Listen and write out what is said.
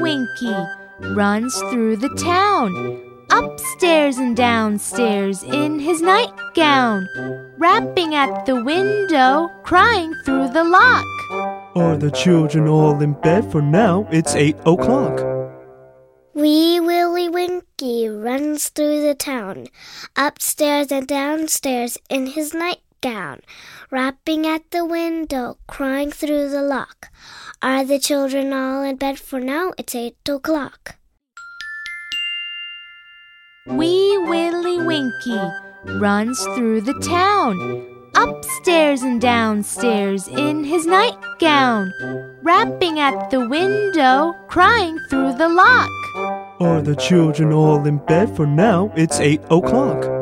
Winkie runs through the town, upstairs and downstairs in his nightgown, rapping at the window, crying through the lock. Are the children all in bed for now? It's eight o'clock. Wee Willie Winkie runs through the town, upstairs and downstairs in his nightgown, rapping at the window, crying through the lock. Are the children all in bed for now? It's eight o'clock. Wee Willie Winkie runs through the town, upstairs and downstairs in his nightgown, rapping at the window, crying through the lock. Are the children all in bed for now? It's eight o'clock.